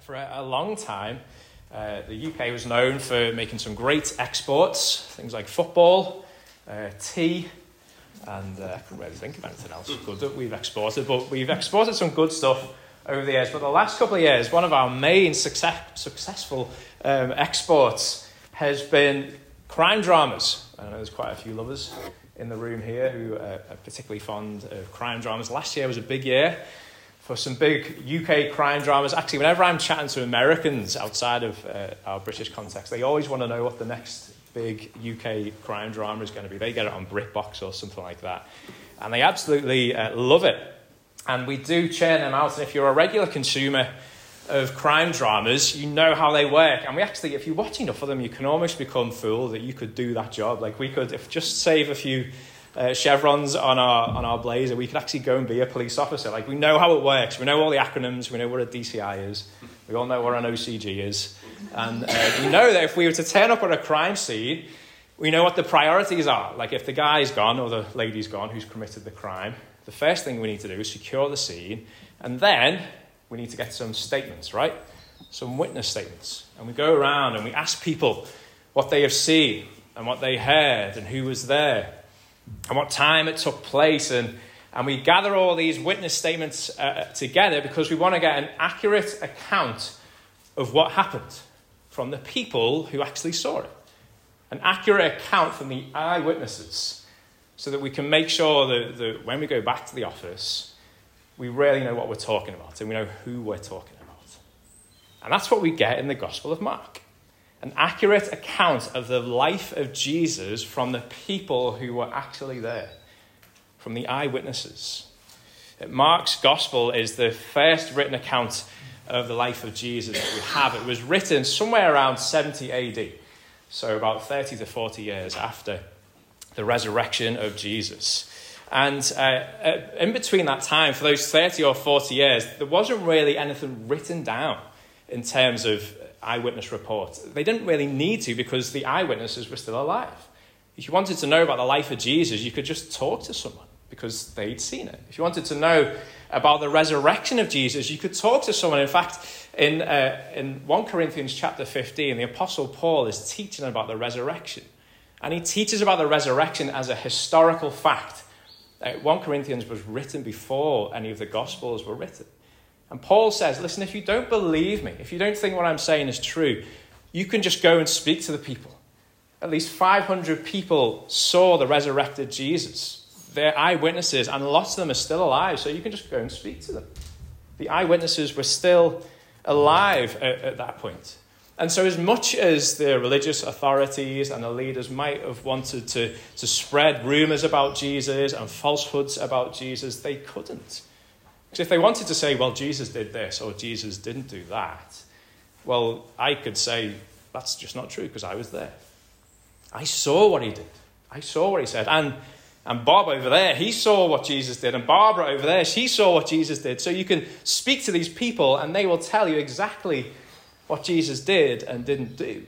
for a, a long time, uh, the UK was known for making some great exports, things like football, uh, tea, and uh, I couldn't really think of anything else good that we've exported, but we've exported some good stuff over the years. But the last couple of years, one of our main success, successful um, exports has been crime dramas. I know there's quite a few lovers in the room here who are particularly fond of crime dramas. Last year was a big year for some big UK crime dramas. Actually, whenever I'm chatting to Americans outside of uh, our British context, they always want to know what the next big UK crime drama is going to be. They get it on BritBox or something like that. And they absolutely uh, love it. And we do churn them out. And if you're a regular consumer of crime dramas, you know how they work. And we actually, if you watch enough of them, you can almost become fooled that you could do that job. Like we could, if just save a few uh, chevrons on our, on our blazer, we could actually go and be a police officer. Like we know how it works. We know all the acronyms. We know what a DCI is. We all know what an OCG is. And uh, we know that if we were to turn up at a crime scene, we know what the priorities are. Like if the guy's gone or the lady's gone who's committed the crime, the first thing we need to do is secure the scene. And then we need to get some statements, right? Some witness statements. And we go around and we ask people what they have seen and what they heard and who was there and what time it took place. And, and we gather all these witness statements uh, together because we want to get an accurate account of what happened from the people who actually saw it. An accurate account from the eyewitnesses so that we can make sure that, that when we go back to the office, we really know what we're talking about and we know who we're talking about. And that's what we get in the Gospel of Mark an accurate account of the life of Jesus from the people who were actually there, from the eyewitnesses. Mark's Gospel is the first written account of the life of Jesus that we have. It was written somewhere around 70 AD, so about 30 to 40 years after the resurrection of Jesus. And uh, uh in between that time, for those 30 or 40 years, there wasn't really anything written down in terms of eyewitness reports. They didn't really need to because the eyewitnesses were still alive. If you wanted to know about the life of Jesus, you could just talk to someone because they'd seen it. If you wanted to know about the resurrection of Jesus, you could talk to someone. In fact, in, uh, in 1 Corinthians chapter 15, the Apostle Paul is teaching about the resurrection. And he teaches about the resurrection as a historical fact. Uh, 1 Corinthians was written before any of the Gospels were written. And Paul says, listen, if you don't believe me, if you don't think what I'm saying is true, you can just go and speak to the people. At least 500 people saw the resurrected Jesus. They're eyewitnesses, and lots of them are still alive, so you can just go and speak to them. The eyewitnesses were still alive at, at that point. And so, as much as the religious authorities and the leaders might have wanted to, to spread rumors about Jesus and falsehoods about Jesus, they couldn't. Because if they wanted to say, well, Jesus did this or Jesus didn't do that, well, I could say, that's just not true because I was there. I saw what he did. I saw what he said. And, and Bob over there, he saw what Jesus did. And Barbara over there, she saw what Jesus did. So you can speak to these people and they will tell you exactly what Jesus did and didn't do.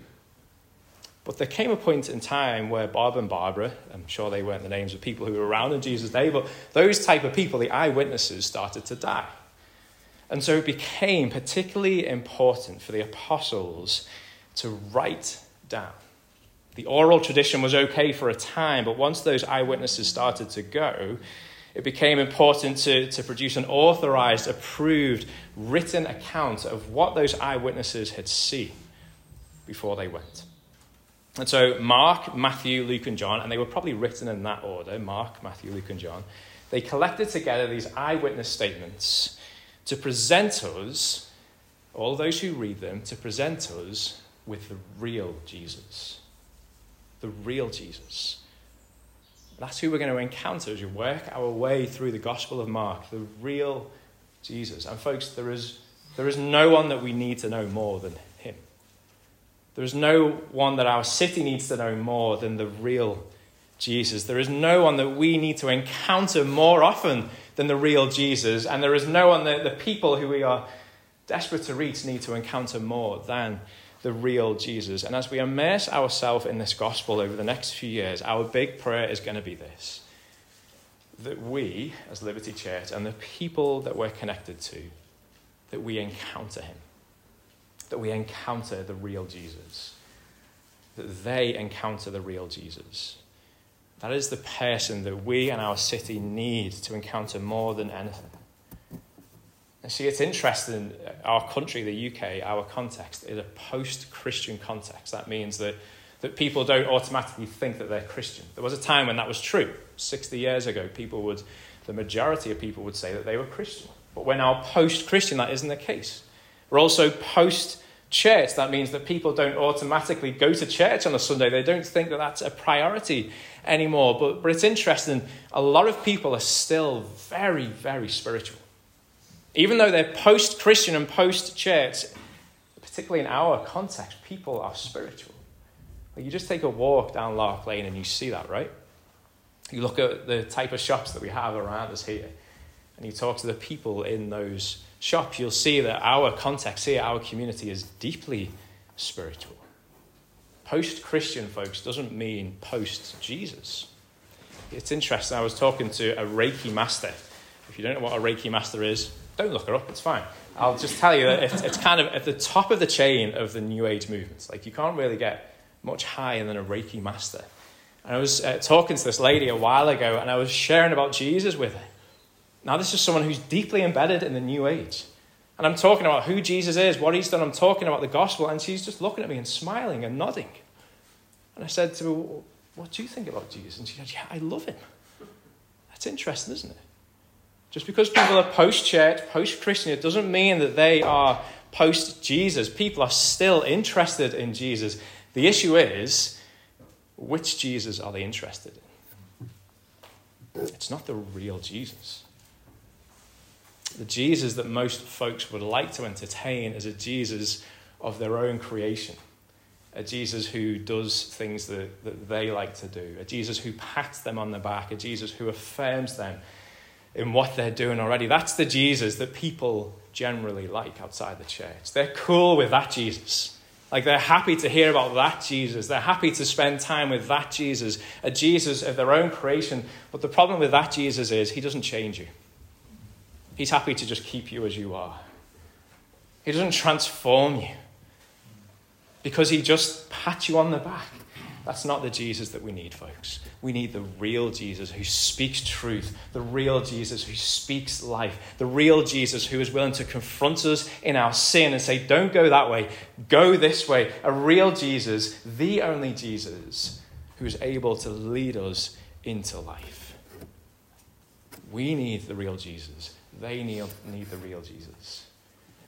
But there came a point in time where Bob and Barbara, I'm sure they weren't the names of people who were around in Jesus' day, but those type of people, the eyewitnesses, started to die. And so it became particularly important for the apostles to write down. The oral tradition was okay for a time, but once those eyewitnesses started to go, it became important to, to produce an authorized, approved, written account of what those eyewitnesses had seen before they went. And so Mark, Matthew, Luke, and John, and they were probably written in that order Mark, Matthew, Luke, and John, they collected together these eyewitness statements to present us, all those who read them, to present us with the real Jesus. The real Jesus. That's who we're going to encounter as we work our way through the Gospel of Mark, the real Jesus. And folks, there is, there is no one that we need to know more than there is no one that our city needs to know more than the real Jesus. There is no one that we need to encounter more often than the real Jesus. And there is no one that the people who we are desperate to reach need to encounter more than the real Jesus. And as we immerse ourselves in this gospel over the next few years, our big prayer is going to be this that we, as Liberty Church, and the people that we're connected to, that we encounter him that we encounter the real Jesus. That they encounter the real Jesus. That is the person that we and our city need to encounter more than anything. And see, it's interesting, our country, the UK, our context is a post Christian context. That means that, that people don't automatically think that they're Christian. There was a time when that was true. 60 years ago, people would, the majority of people would say that they were Christian. But when our post Christian, that isn't the case. We're also post church. That means that people don't automatically go to church on a Sunday. They don't think that that's a priority anymore. But, but it's interesting, a lot of people are still very, very spiritual. Even though they're post Christian and post church, particularly in our context, people are spiritual. you just take a walk down Lark Lane and you see that, right? You look at the type of shops that we have around us here, and you talk to the people in those shops, you'll see that our context here, our community, is deeply spiritual. Post Christian, folks, doesn't mean post Jesus. It's interesting. I was talking to a Reiki master. If you don't know what a Reiki master is, don't look her up, it's fine. I'll just tell you that it's, it's kind of at the top of the chain of the New Age movements. Like, you can't really get much higher than a Reiki master. And I was uh, talking to this lady a while ago, and I was sharing about Jesus with her. Now, this is someone who's deeply embedded in the New Age. And I'm talking about who Jesus is, what he's done. I'm talking about the gospel, and she's just looking at me and smiling and nodding. And I said to her, What do you think about Jesus? And she said, Yeah, I love him. That's interesting, isn't it? Just because people are post church, post Christian, it doesn't mean that they are post Jesus. People are still interested in Jesus. The issue is, which Jesus are they interested in? It's not the real Jesus. The Jesus that most folks would like to entertain is a Jesus of their own creation, a Jesus who does things that, that they like to do, a Jesus who pats them on the back, a Jesus who affirms them in what they're doing already. That's the Jesus that people generally like outside the church. They're cool with that Jesus. Like they're happy to hear about that Jesus. They're happy to spend time with that Jesus, a Jesus of their own creation. But the problem with that Jesus is he doesn't change you. He's happy to just keep you as you are. He doesn't transform you because he just pats you on the back. That's not the Jesus that we need, folks. We need the real Jesus who speaks truth, the real Jesus who speaks life, the real Jesus who is willing to confront us in our sin and say, Don't go that way, go this way. A real Jesus, the only Jesus, who is able to lead us into life. We need the real Jesus. They need, need the real Jesus.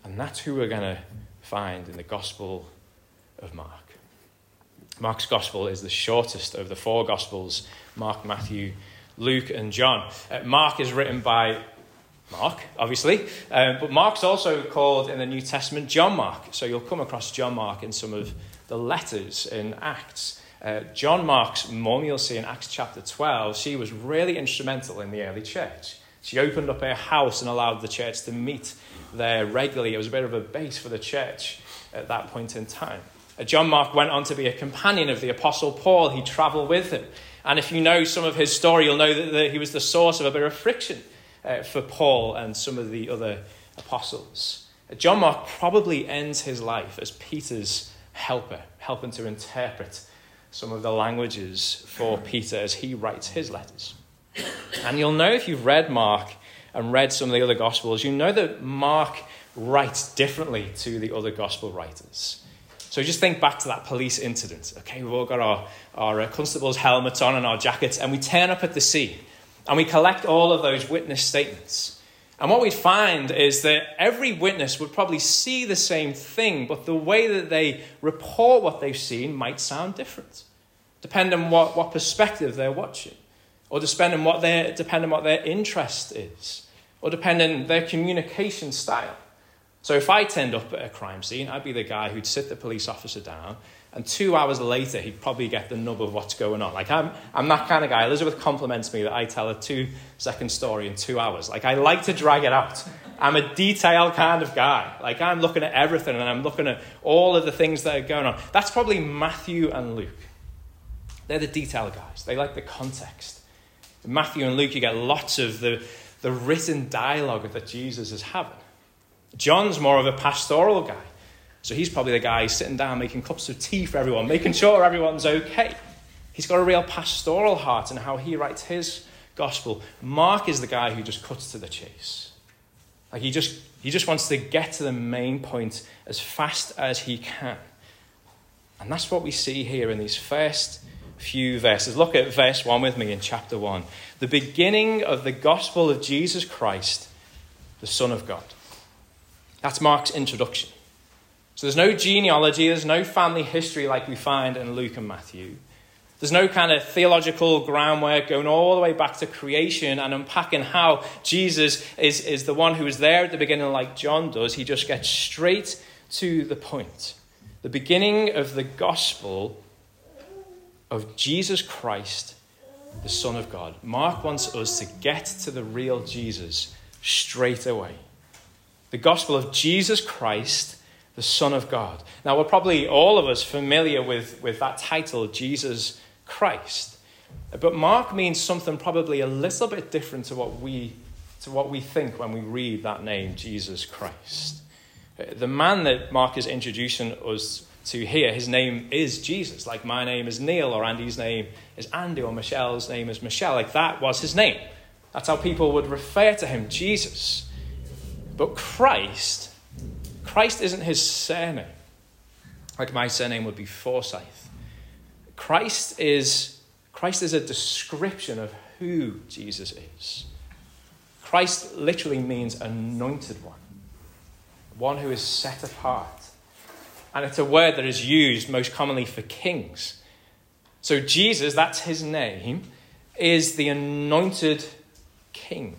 And that's who we're going to find in the Gospel of Mark. Mark's gospel is the shortest of the four gospels Mark, Matthew, Luke, and John. Uh, Mark is written by Mark, obviously, um, but Mark's also called in the New Testament John Mark. So you'll come across John Mark in some of the letters in Acts. Uh, John Mark's mum, you'll see in Acts chapter 12, she was really instrumental in the early church. She opened up her house and allowed the church to meet there regularly. It was a bit of a base for the church at that point in time. Uh, John Mark went on to be a companion of the Apostle Paul. He traveled with him. And if you know some of his story, you'll know that, he was the source of a bit of friction uh, for Paul and some of the other apostles. Uh, John Mark probably ends his life as Peter's helper, helping to interpret some of the languages for Peter as he writes his letters. And you'll know if you've read Mark and read some of the other Gospels, you know that Mark writes differently to the other Gospel writers. So just think back to that police incident. Okay, we've all got our, our uh, constable's helmets on and our jackets, and we turn up at the scene and we collect all of those witness statements. And what we'd find is that every witness would probably see the same thing, but the way that they report what they've seen might sound different, depending on what, what perspective they're watching, or depending on what their, depending on what their interest is, or depending on their communication style. So if I turned up at a crime scene, I'd be the guy who'd sit the police officer down, and two hours later, he'd probably get the nub of what's going on. Like, I'm, I'm that kind of guy. Elizabeth compliments me that I tell a two second story in two hours. Like, I like to drag it out. I'm a detailed kind of guy. Like, I'm looking at everything and I'm looking at all of the things that are going on. That's probably Matthew and Luke. They're the detail guys, they like the context. In Matthew and Luke, you get lots of the, the written dialogue that Jesus is having. John's more of a pastoral guy. So he's probably the guy sitting down making cups of tea for everyone, making sure everyone's okay. He's got a real pastoral heart in how he writes his gospel. Mark is the guy who just cuts to the chase. Like he just, he just wants to get to the main point as fast as he can. And that's what we see here in these first few verses. Look at verse 1 with me in chapter 1. The beginning of the gospel of Jesus Christ, the Son of God. That's Mark's introduction. So there's no genealogy, there's no family history like we find in Luke and Matthew. There's no kind of theological groundwork going all the way back to creation and unpacking how Jesus is, is the one who was there at the beginning, like John does. He just gets straight to the point. The beginning of the gospel of Jesus Christ, the Son of God. Mark wants us to get to the real Jesus straight away. The gospel of Jesus Christ, the Son of God. Now, we're probably all of us familiar with, with that title, Jesus Christ. But Mark means something probably a little bit different to what we, to what we think when we read that name, Jesus Christ. The man that Mark is introducing us to hear his name is Jesus. Like my name is Neil, or Andy's name is Andy, or Michelle's name is Michelle. Like that was his name. That's how people would refer to him, Jesus. But Christ, Christ isn't his surname. Like my surname would be Forsyth. Christ is, Christ is a description of who Jesus is. Christ literally means anointed one, one who is set apart. And it's a word that is used most commonly for kings. So Jesus, that's his name, is the anointed king.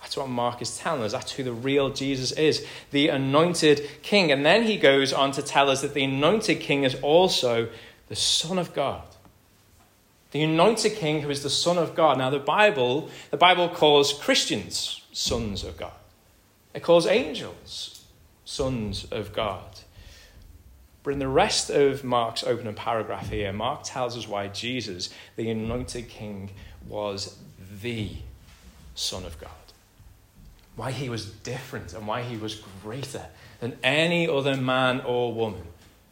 That's what Mark is telling us. That's who the real Jesus is, the anointed king. And then he goes on to tell us that the anointed king is also the Son of God. The anointed king who is the Son of God. Now the Bible, the Bible calls Christians sons of God. It calls angels sons of God. But in the rest of Mark's opening paragraph here, Mark tells us why Jesus, the anointed king, was the Son of God. Why he was different and why he was greater than any other man or woman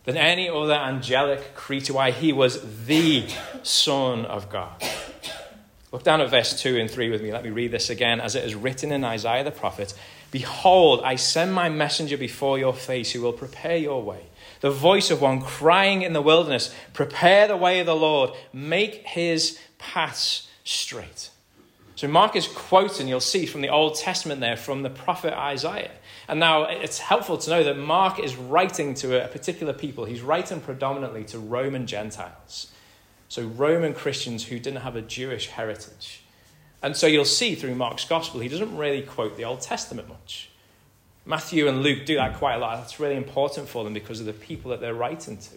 than any other angelic creature. Why he was the Son of God. Look down at verse 2 and 3 with me. Let me read this again. As it is written in Isaiah the prophet Behold, I send my messenger before your face who will prepare your way. The voice of one crying in the wilderness, Prepare the way of the Lord, make his paths straight. So Mark is quoting, you'll see from the Old Testament there, from the prophet Isaiah. And now it's helpful to know that Mark is writing to a particular people. He's writing predominantly to Roman Gentiles. So Roman Christians who didn't have a Jewish heritage. And so you'll see through Mark's gospel, he doesn't really quote the Old Testament much. Matthew and Luke do that quite a lot. That's really important for them because of the people that they're writing to.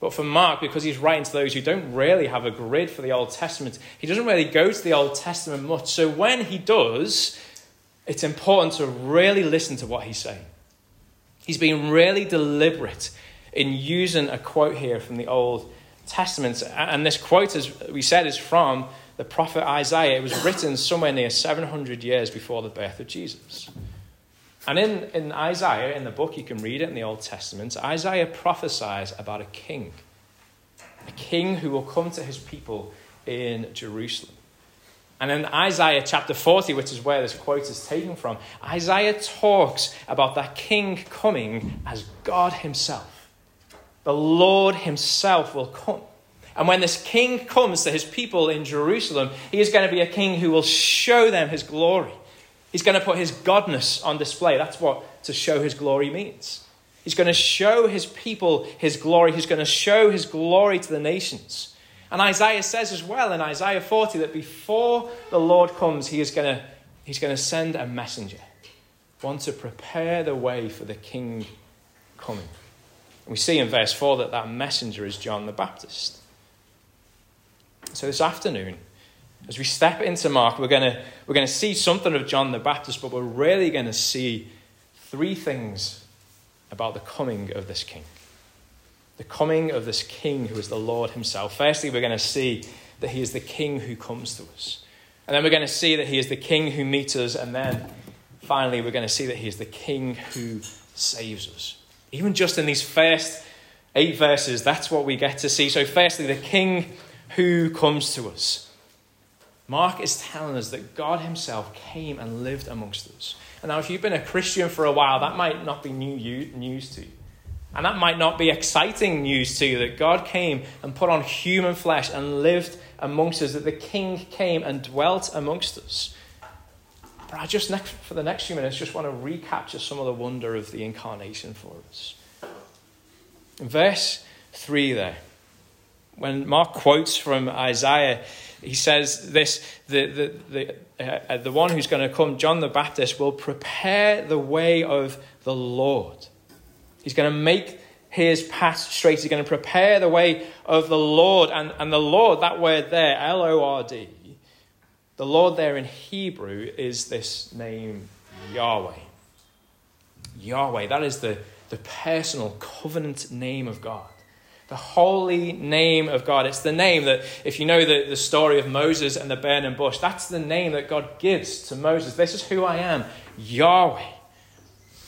But for Mark, because he's writing to those who don't really have a grid for the Old Testament, he doesn't really go to the Old Testament much. So when he does, it's important to really listen to what he's saying. He's being really deliberate in using a quote here from the Old Testament. And this quote, as we said, is from the prophet Isaiah. It was written somewhere near 700 years before the birth of Jesus. And in, in Isaiah, in the book, you can read it in the Old Testament, Isaiah prophesies about a king. A king who will come to his people in Jerusalem. And in Isaiah chapter 40, which is where this quote is taken from, Isaiah talks about that king coming as God himself. The Lord himself will come. And when this king comes to his people in Jerusalem, he is going to be a king who will show them his glory. He's going to put his godness on display. That's what to show his glory means. He's going to show his people his glory. He's going to show his glory to the nations. And Isaiah says as well in Isaiah 40 that before the Lord comes, he is going to, he's going to send a messenger, one to prepare the way for the king coming. And we see in verse 4 that that messenger is John the Baptist. So this afternoon, as we step into Mark, we're going to, we're going to see something of John the Baptist, but we're really going to see three things about the coming of this king the coming of this king who is the Lord himself. Firstly, we're going to see that he is the king who comes to us. And then we're going to see that he is the king who meets us. And then finally, we're going to see that he is the king who saves us. Even just in these first eight verses, that's what we get to see. So, firstly, the king who comes to us. Mark is telling us that God Himself came and lived amongst us. And now, if you've been a Christian for a while, that might not be new news to you. And that might not be exciting news to you that God came and put on human flesh and lived amongst us, that the King came and dwelt amongst us. But I just, next, for the next few minutes, just want to recapture some of the wonder of the incarnation for us. In verse 3 there, when Mark quotes from Isaiah, he says this the, the, the, uh, the one who's going to come, John the Baptist, will prepare the way of the Lord. He's going to make his path straight. He's going to prepare the way of the Lord. And, and the Lord, that word there, L O R D, the Lord there in Hebrew is this name Yahweh. Yahweh, that is the, the personal covenant name of God the holy name of God. It's the name that, if you know the, the story of Moses and the burning bush, that's the name that God gives to Moses. This is who I am, Yahweh.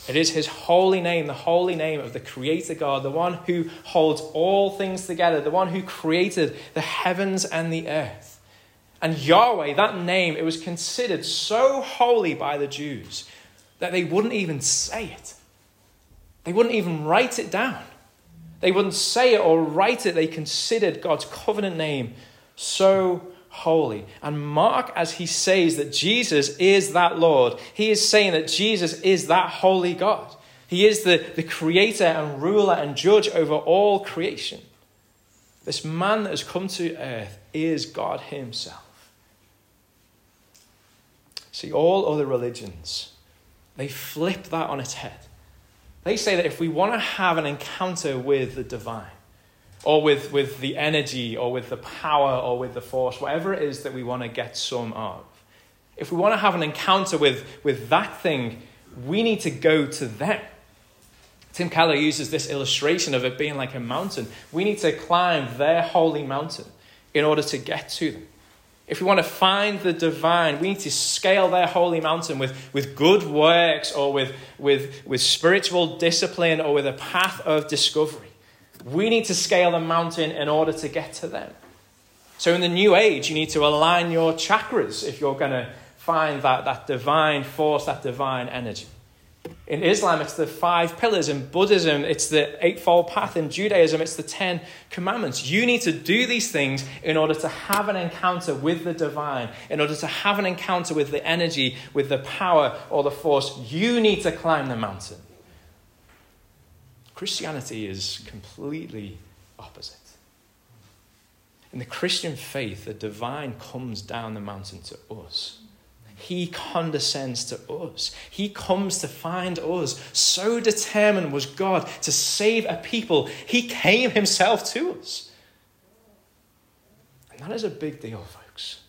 It is his holy name, the holy name of the Creator God, the one who holds all things together, the one who created the heavens and the earth. And Yahweh, that name, it was considered so holy by the Jews that they wouldn't even say it. They wouldn't even write it down. They wouldn't say it or write it. They considered God's covenant name so holy. And Mark, as he says that Jesus is that Lord, he is saying that Jesus is that holy God. He is the, the creator and ruler and judge over all creation. This man that has come to earth is God himself. See, all other religions, they flip that on its head. They say that if we want to have an encounter with the divine, or with, with the energy, or with the power, or with the force, whatever it is that we want to get some of, if we want to have an encounter with, with that thing, we need to go to them. Tim Keller uses this illustration of it being like a mountain. We need to climb their holy mountain in order to get to them. If we want to find the divine, we need to scale their holy mountain with, with good works or with, with, with spiritual discipline or with a path of discovery. We need to scale the mountain in order to get to them. So, in the new age, you need to align your chakras if you're going to find that, that divine force, that divine energy. In Islam, it's the five pillars. In Buddhism, it's the Eightfold Path. In Judaism, it's the Ten Commandments. You need to do these things in order to have an encounter with the divine, in order to have an encounter with the energy, with the power or the force. You need to climb the mountain. Christianity is completely opposite. In the Christian faith, the divine comes down the mountain to us. He condescends to us. He comes to find us. So determined was God to save a people, He came Himself to us. And that is a big deal, folks.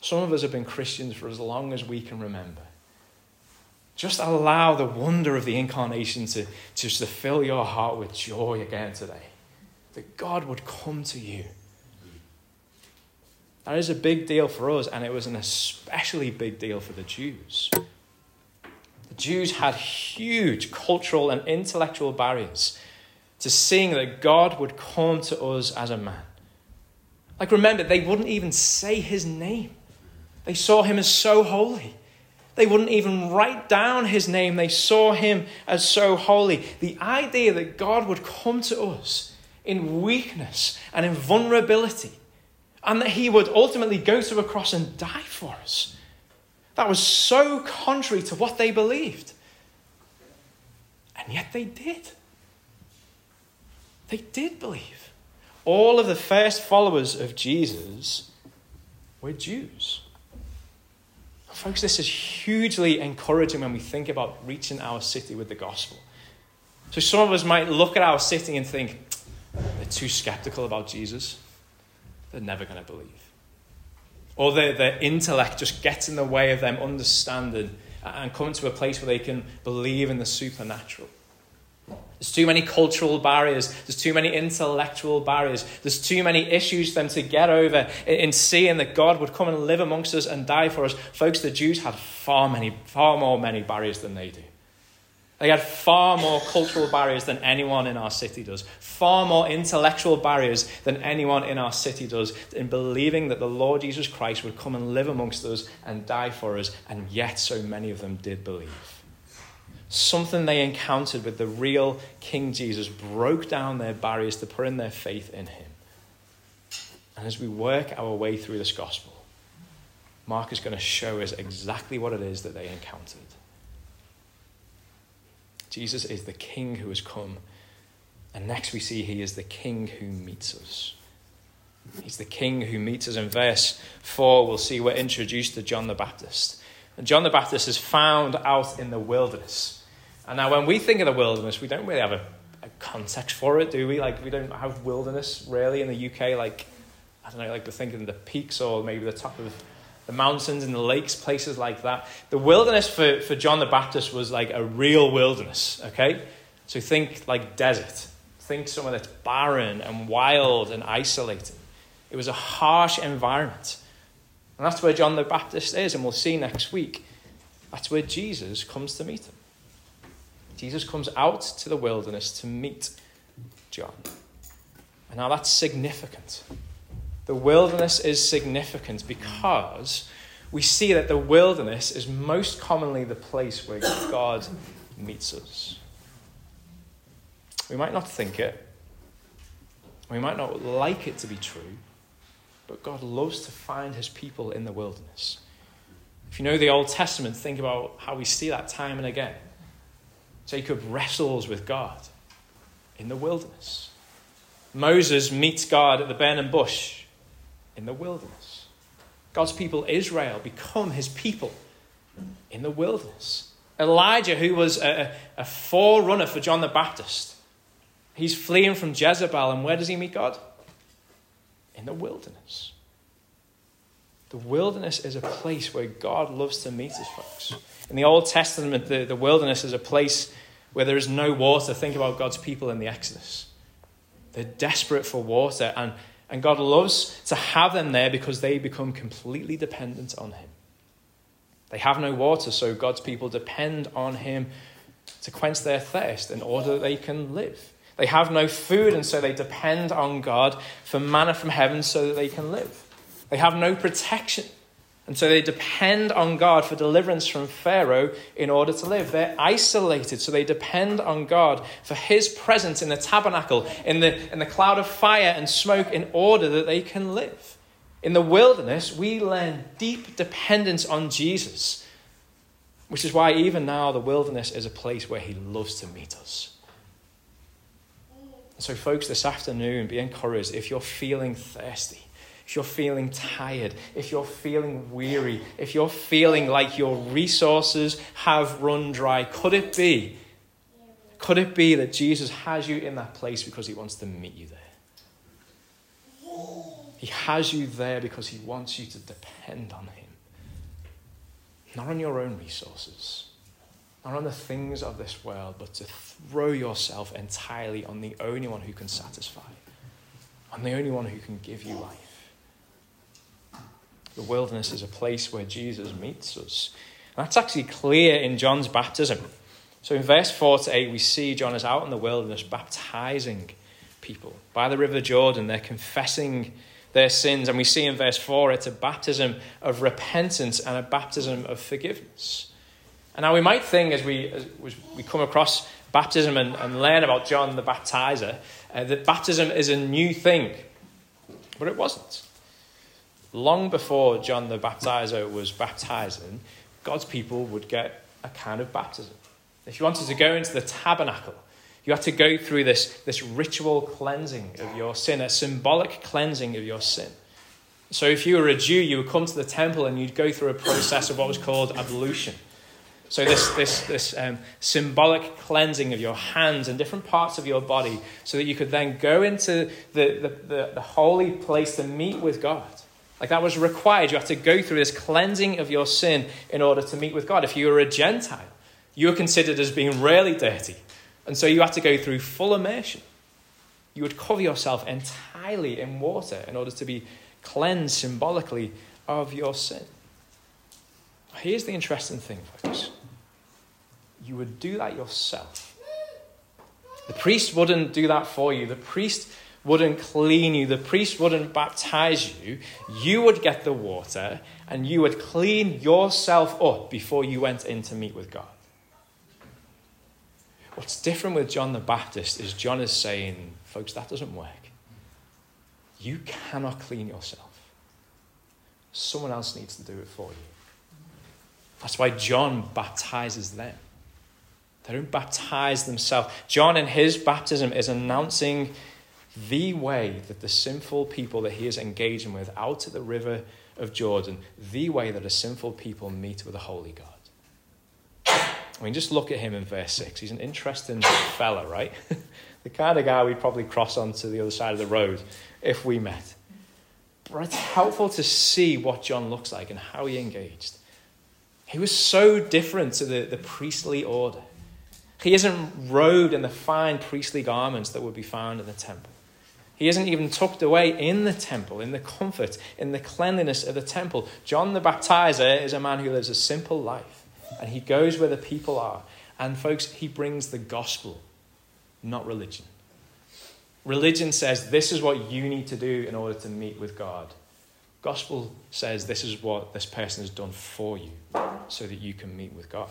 Some of us have been Christians for as long as we can remember. Just allow the wonder of the incarnation to, to, to fill your heart with joy again today. That God would come to you that is a big deal for us, and it was an especially big deal for the Jews. The Jews had huge cultural and intellectual barriers to seeing that God would come to us as a man. Like, remember, they wouldn't even say his name, they saw him as so holy. They wouldn't even write down his name. They saw him as so holy. The idea that God would come to us in weakness and in vulnerability and that he would ultimately go to a cross and die for us. That was so contrary to what they believed. And yet they did. They did believe. All of the first followers of Jesus were Jews. Folks, this is hugely encouraging when we think about reaching our city with the gospel. So, some of us might look at our city and think, they're too skeptical about Jesus they're never going to believe. Or their, their intellect just gets in the way of them understanding and coming to a place where they can believe in the supernatural. There's too many cultural barriers. There's too many intellectual barriers. There's too many issues for them to get over in seeing that God would come and live amongst us and die for us. Folks, the Jews had far many, far more many barriers than they do. They had far more cultural barriers than anyone in our city does, far more intellectual barriers than anyone in our city does in believing that the Lord Jesus Christ would come and live amongst us and die for us, and yet so many of them did believe. Something they encountered with the real King Jesus broke down their barriers to put in their faith in him. And as we work our way through this gospel, Mark is going to show us exactly what it is that they encountered. Jesus is the King who has come. And next we see he is the King who meets us. He's the King who meets us. In verse 4, we'll see we're introduced to John the Baptist. And John the Baptist is found out in the wilderness. And now, when we think of the wilderness, we don't really have a, a context for it, do we? Like, we don't have wilderness really in the UK. Like, I don't know, like we're thinking the peaks or maybe the top of the mountains and the lakes, places like that. The wilderness for, for John the Baptist was like a real wilderness, okay? So think like desert. Think somewhere that's barren and wild and isolated. It was a harsh environment. And that's where John the Baptist is, and we'll see next week. That's where Jesus comes to meet him. Jesus comes out to the wilderness to meet John. And now that's significant. The wilderness is significant because we see that the wilderness is most commonly the place where God meets us. We might not think it, we might not like it to be true, but God loves to find his people in the wilderness. If you know the Old Testament, think about how we see that time and again. Jacob wrestles with God in the wilderness. Moses meets God at the burning bush in the wilderness. God's people, Israel, become his people in the wilderness. Elijah, who was a, a forerunner for John the Baptist, he's fleeing from Jezebel, and where does he meet God? In the wilderness. The wilderness is a place where God loves to meet his folks. In the Old Testament, the, the wilderness is a place where there is no water. Think about God's people in the Exodus. They're desperate for water, and and God loves to have them there because they become completely dependent on Him. They have no water, so God's people depend on Him to quench their thirst in order that they can live. They have no food, and so they depend on God for manna from heaven so that they can live. They have no protection, and so they depend on God for deliverance from Pharaoh in order to live. They're isolated, so they depend on God for his presence in the tabernacle, in the, in the cloud of fire and smoke, in order that they can live. In the wilderness, we learn deep dependence on Jesus, which is why even now the wilderness is a place where he loves to meet us. So, folks, this afternoon, be encouraged if you're feeling thirsty if you're feeling tired, if you're feeling weary, if you're feeling like your resources have run dry, could it be? Could it be that Jesus has you in that place because he wants to meet you there? He has you there because he wants you to depend on him. Not on your own resources, not on the things of this world, but to throw yourself entirely on the only one who can satisfy, on the only one who can give you life. The wilderness is a place where Jesus meets us. And that's actually clear in John's baptism. So in verse 4 to 8, we see John is out in the wilderness baptizing people. By the river Jordan, they're confessing their sins. And we see in verse 4 it's a baptism of repentance and a baptism of forgiveness. And now we might think as we, as we come across baptism and, and learn about John the baptizer, uh, that baptism is a new thing. But it wasn't long before John the Baptizer was baptizing, God's people would get a kind of baptism. If you wanted to go into the tabernacle, you had to go through this, this ritual cleansing of your sin, a symbolic cleansing of your sin. So if you were a Jew, you would come to the temple and you'd go through a process of what was called ablution. So this, this, this um, symbolic cleansing of your hands and different parts of your body so that you could then go into the, the, the, the holy place to meet with God. Like that was required. You had to go through this cleansing of your sin in order to meet with God. If you were a Gentile, you were considered as being really dirty. And so you had to go through full immersion. You would cover yourself entirely in water in order to be cleansed symbolically of your sin. Here's the interesting thing, folks you would do that yourself. The priest wouldn't do that for you. The priest wouldn't clean you. The priest wouldn't baptize you. You would get the water and you would clean yourself up before you went in to meet with God. What's different with John the Baptist is John is saying, folks, that doesn't work. You cannot clean yourself. Someone else needs to do it for you. That's why John baptizes them. They don't baptize themselves. John, in his baptism, is announcing the way that the sinful people that he is engaging with out at the river of Jordan, the way that a sinful people meet with a holy God. I mean, just look at him in verse 6. He's an interesting fella, right? the kind of guy we'd probably cross onto the other side of the road if we met. But it's helpful to see what John looks like and how he engaged. He was so different to the, the priestly order. He isn't robed in the fine priestly garments that would be found in the temple. He isn't even tucked away in the temple, in the comfort, in the cleanliness of the temple. John the Baptizer is a man who lives a simple life, and he goes where the people are. And, folks, he brings the gospel, not religion. Religion says this is what you need to do in order to meet with God. Gospel says this is what this person has done for you so that you can meet with God.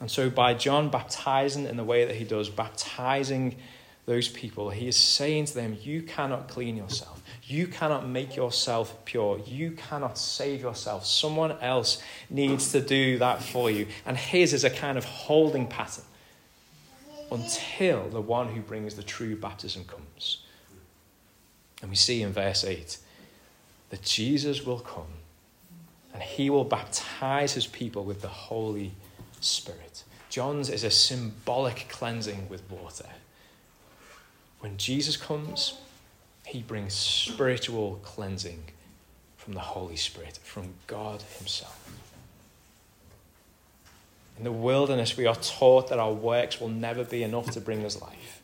And so, by John baptizing in the way that he does, baptizing those people, he is saying to them, You cannot clean yourself. You cannot make yourself pure. You cannot save yourself. Someone else needs to do that for you. And his is a kind of holding pattern until the one who brings the true baptism comes. And we see in verse 8 that Jesus will come and he will baptize his people with the Holy Spirit. John's is a symbolic cleansing with water. When Jesus comes, he brings spiritual cleansing from the Holy Spirit, from God Himself. In the wilderness, we are taught that our works will never be enough to bring us life.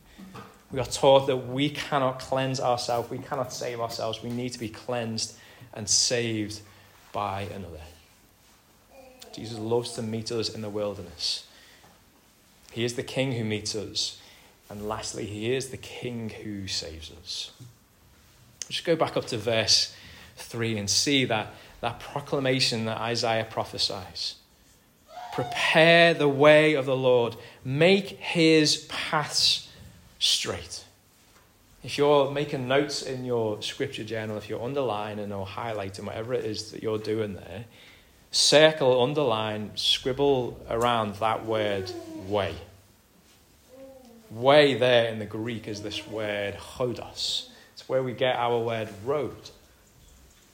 We are taught that we cannot cleanse ourselves, we cannot save ourselves. We need to be cleansed and saved by another. Jesus loves to meet us in the wilderness. He is the King who meets us and lastly, he is the King who saves us. Just go back up to verse 3 and see that, that proclamation that Isaiah prophesies. Prepare the way of the Lord, make his paths straight. If you're making notes in your scripture journal, if you're underlining or highlighting whatever it is that you're doing there, circle, underline, scribble around that word way way there in the Greek is this word hodos. It's where we get our word road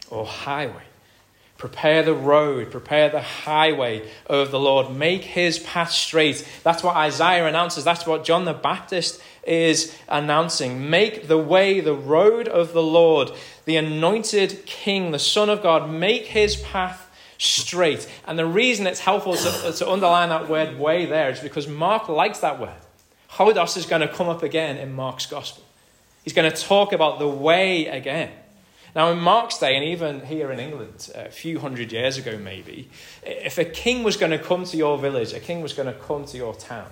or highway. Prepare the road, prepare the highway of the Lord. Make his path straight. That's what Isaiah announces. That's what John the Baptist is announcing. Make the way, the road of the Lord, the anointed King, the Son of God. Make his path straight. And the reason it's helpful to, to underline that word way there is because Mark likes that word. Hodos is going to come up again in Mark's gospel. He's going to talk about the way again. Now, in Mark's day, and even here in England, a few hundred years ago maybe, if a king was going to come to your village, a king was going to come to your town,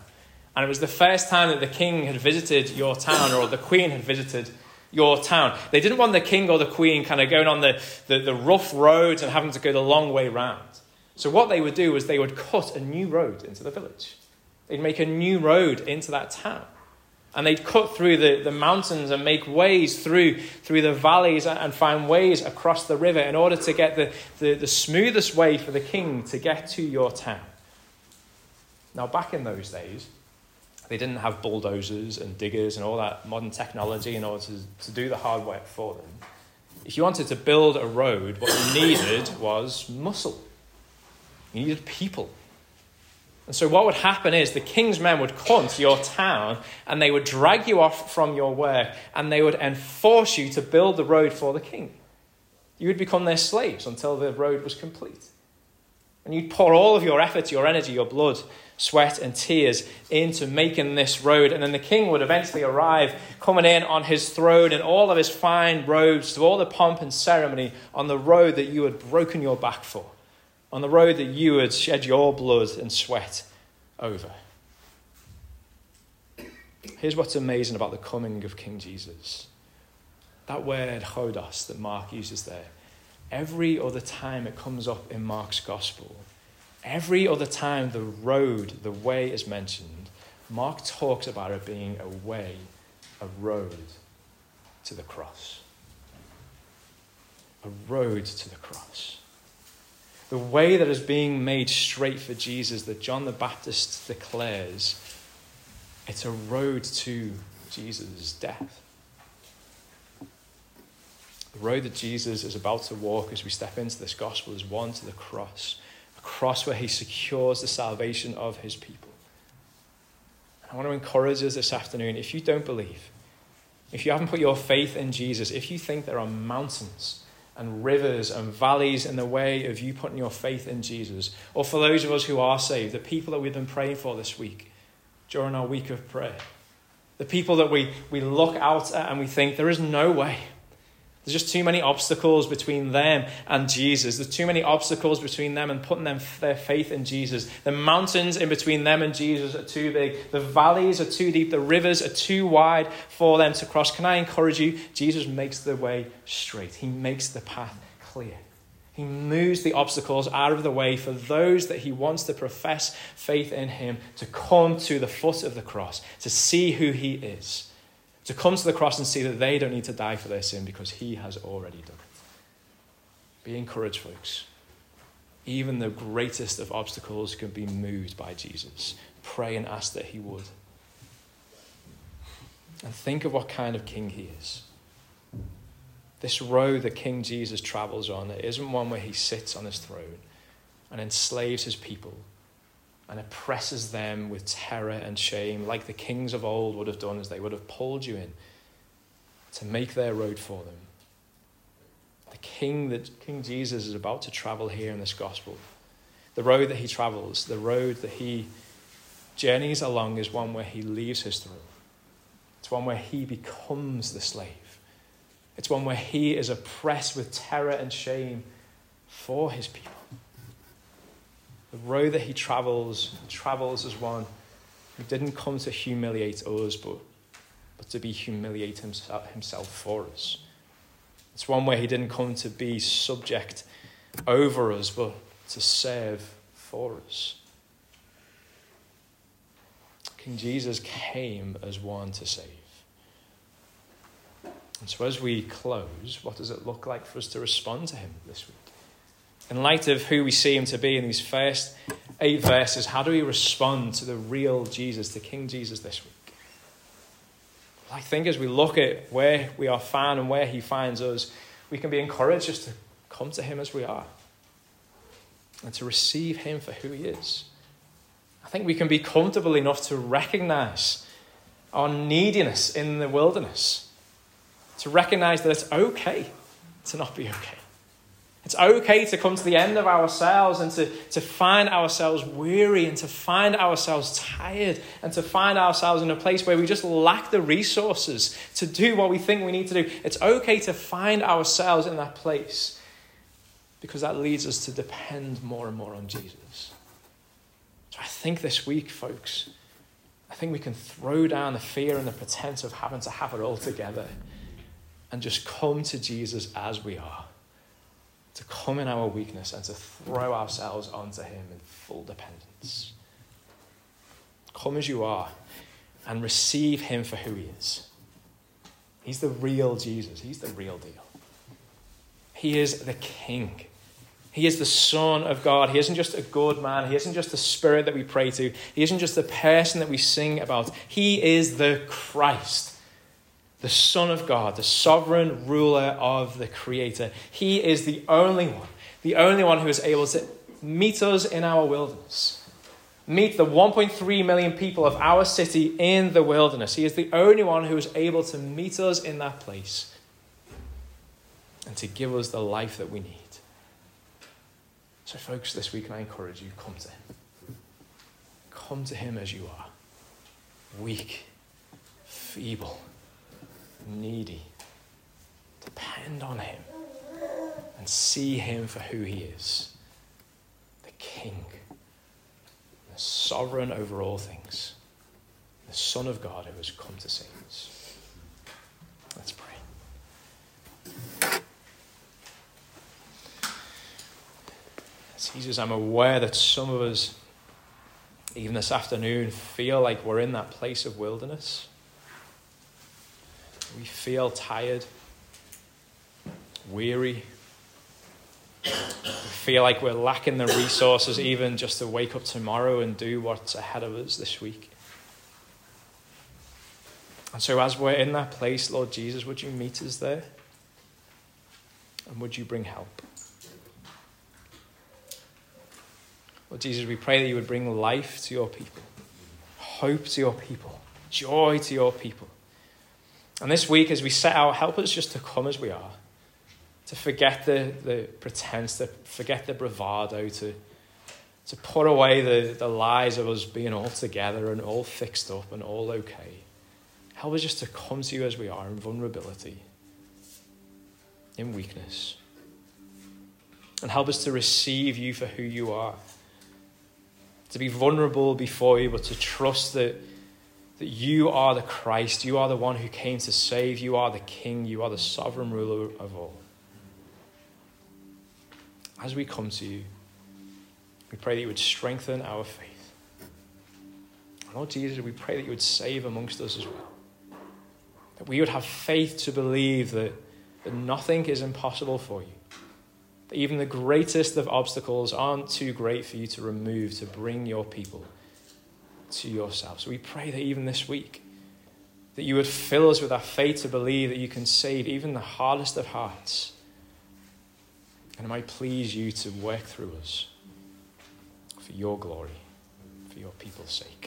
and it was the first time that the king had visited your town or the queen had visited your town, they didn't want the king or the queen kind of going on the, the, the rough roads and having to go the long way round. So, what they would do was they would cut a new road into the village. They'd make a new road into that town. And they'd cut through the, the mountains and make ways through, through the valleys and find ways across the river in order to get the, the, the smoothest way for the king to get to your town. Now, back in those days, they didn't have bulldozers and diggers and all that modern technology in order to, to do the hard work for them. If you wanted to build a road, what you needed was muscle. You needed people. And so, what would happen is the king's men would come to your town and they would drag you off from your work and they would enforce you to build the road for the king. You would become their slaves until the road was complete. And you'd pour all of your effort, your energy, your blood, sweat, and tears into making this road. And then the king would eventually arrive, coming in on his throne in all of his fine robes, to all the pomp and ceremony on the road that you had broken your back for. On the road that you had shed your blood and sweat over. Here's what's amazing about the coming of King Jesus. That word hodos that Mark uses there, every other time it comes up in Mark's gospel, every other time the road, the way is mentioned, Mark talks about it being a way, a road to the cross. A road to the cross. The way that is being made straight for Jesus that John the Baptist declares it's a road to Jesus' death. The road that Jesus is about to walk as we step into this gospel is one to the cross, a cross where he secures the salvation of his people. I want to encourage us this afternoon if you don't believe, if you haven't put your faith in Jesus, if you think there are mountains and rivers and valleys in the way of you putting your faith in Jesus, or for those of us who are saved, the people that we've been praying for this week, during our week of prayer. The people that we, we look out at and we think there is no way. There's just too many obstacles between them and Jesus. There's too many obstacles between them and putting them, their faith in Jesus. The mountains in between them and Jesus are too big. The valleys are too deep. The rivers are too wide for them to cross. Can I encourage you? Jesus makes the way straight, He makes the path clear. He moves the obstacles out of the way for those that he wants to profess faith in him to come to the foot of the cross, to see who he is, to come to the cross and see that they don't need to die for their sin because he has already done it. Be encouraged, folks. Even the greatest of obstacles can be moved by Jesus. Pray and ask that he would. And think of what kind of king he is. This road that King Jesus travels on, it isn't one where he sits on his throne and enslaves his people and oppresses them with terror and shame, like the kings of old would have done as they would have pulled you in to make their road for them. The king that King Jesus is about to travel here in this gospel, the road that he travels, the road that he journeys along is one where he leaves his throne. It's one where he becomes the slave. It's one where he is oppressed with terror and shame for his people. The road that he travels, travels as one who didn't come to humiliate us, but, but to be humiliate himself, uh, himself for us. It's one where he didn't come to be subject over us, but to serve for us. King Jesus came as one to save. And so, as we close, what does it look like for us to respond to him this week? In light of who we see him to be in these first eight verses, how do we respond to the real Jesus, to King Jesus this week? I think as we look at where we are found and where he finds us, we can be encouraged just to come to him as we are and to receive him for who he is. I think we can be comfortable enough to recognize our neediness in the wilderness to recognize that it's okay to not be okay. It's okay to come to the end of ourselves and to, to find ourselves weary and to find ourselves tired and to find ourselves in a place where we just lack the resources to do what we think we need to do. It's okay to find ourselves in that place because that leads us to depend more and more on Jesus. So I think this week, folks, I think we can throw down the fear and the pretense of having to have it all together and just come to Jesus as we are. To come in our weakness and to throw ourselves onto Him in full dependence. Come as you are and receive Him for who He is. He's the real Jesus, He's the real deal. He is the King. He is the Son of God. He isn't just a good man. He isn't just the Spirit that we pray to. He isn't just the person that we sing about. He is the Christ the Son of God, the sovereign ruler of the Creator. He is the only one, the only one who is able to meet us in our wilderness, meet the 1.3 million people of our city in the wilderness. He is the only one who is able to meet us in that place and to give us the life that we need. So, folks, this week I encourage you come to Him. Come to Him as you are weak, feeble needy. Depend on Him and see Him for who He is. The King, the sovereign over all things, the Son of God who has come to save us. Let's pray. Jesus, I'm aware that some of us, even this afternoon, feel like we're in that place of wilderness. We feel tired, weary. We feel like we're lacking the resources even just to wake up tomorrow and do what's ahead of us this week. And so, as we're in that place, Lord Jesus, would you meet us there? And would you bring help? Lord Jesus, we pray that you would bring life to your people, hope to your people, joy to your people. And this week, as we set out, help us just to come as we are, to forget the, the pretense, to forget the bravado, to, to put away the, the lies of us being all together and all fixed up and all okay. Help us just to come to you as we are in vulnerability, in weakness. And help us to receive you for who you are to be vulnerable before you, but to trust that, that you are the Christ, you are the one who came to save, you are the King, you are the sovereign ruler of all. As we come to you, we pray that you would strengthen our faith. Lord Jesus, we pray that you would save amongst us as well. That we would have faith to believe that, that nothing is impossible for you that even the greatest of obstacles aren't too great for you to remove to bring your people to yourself. So we pray that even this week, that you would fill us with our faith to believe that you can save even the hardest of hearts. And it might please you to work through us for your glory, for your people's sake.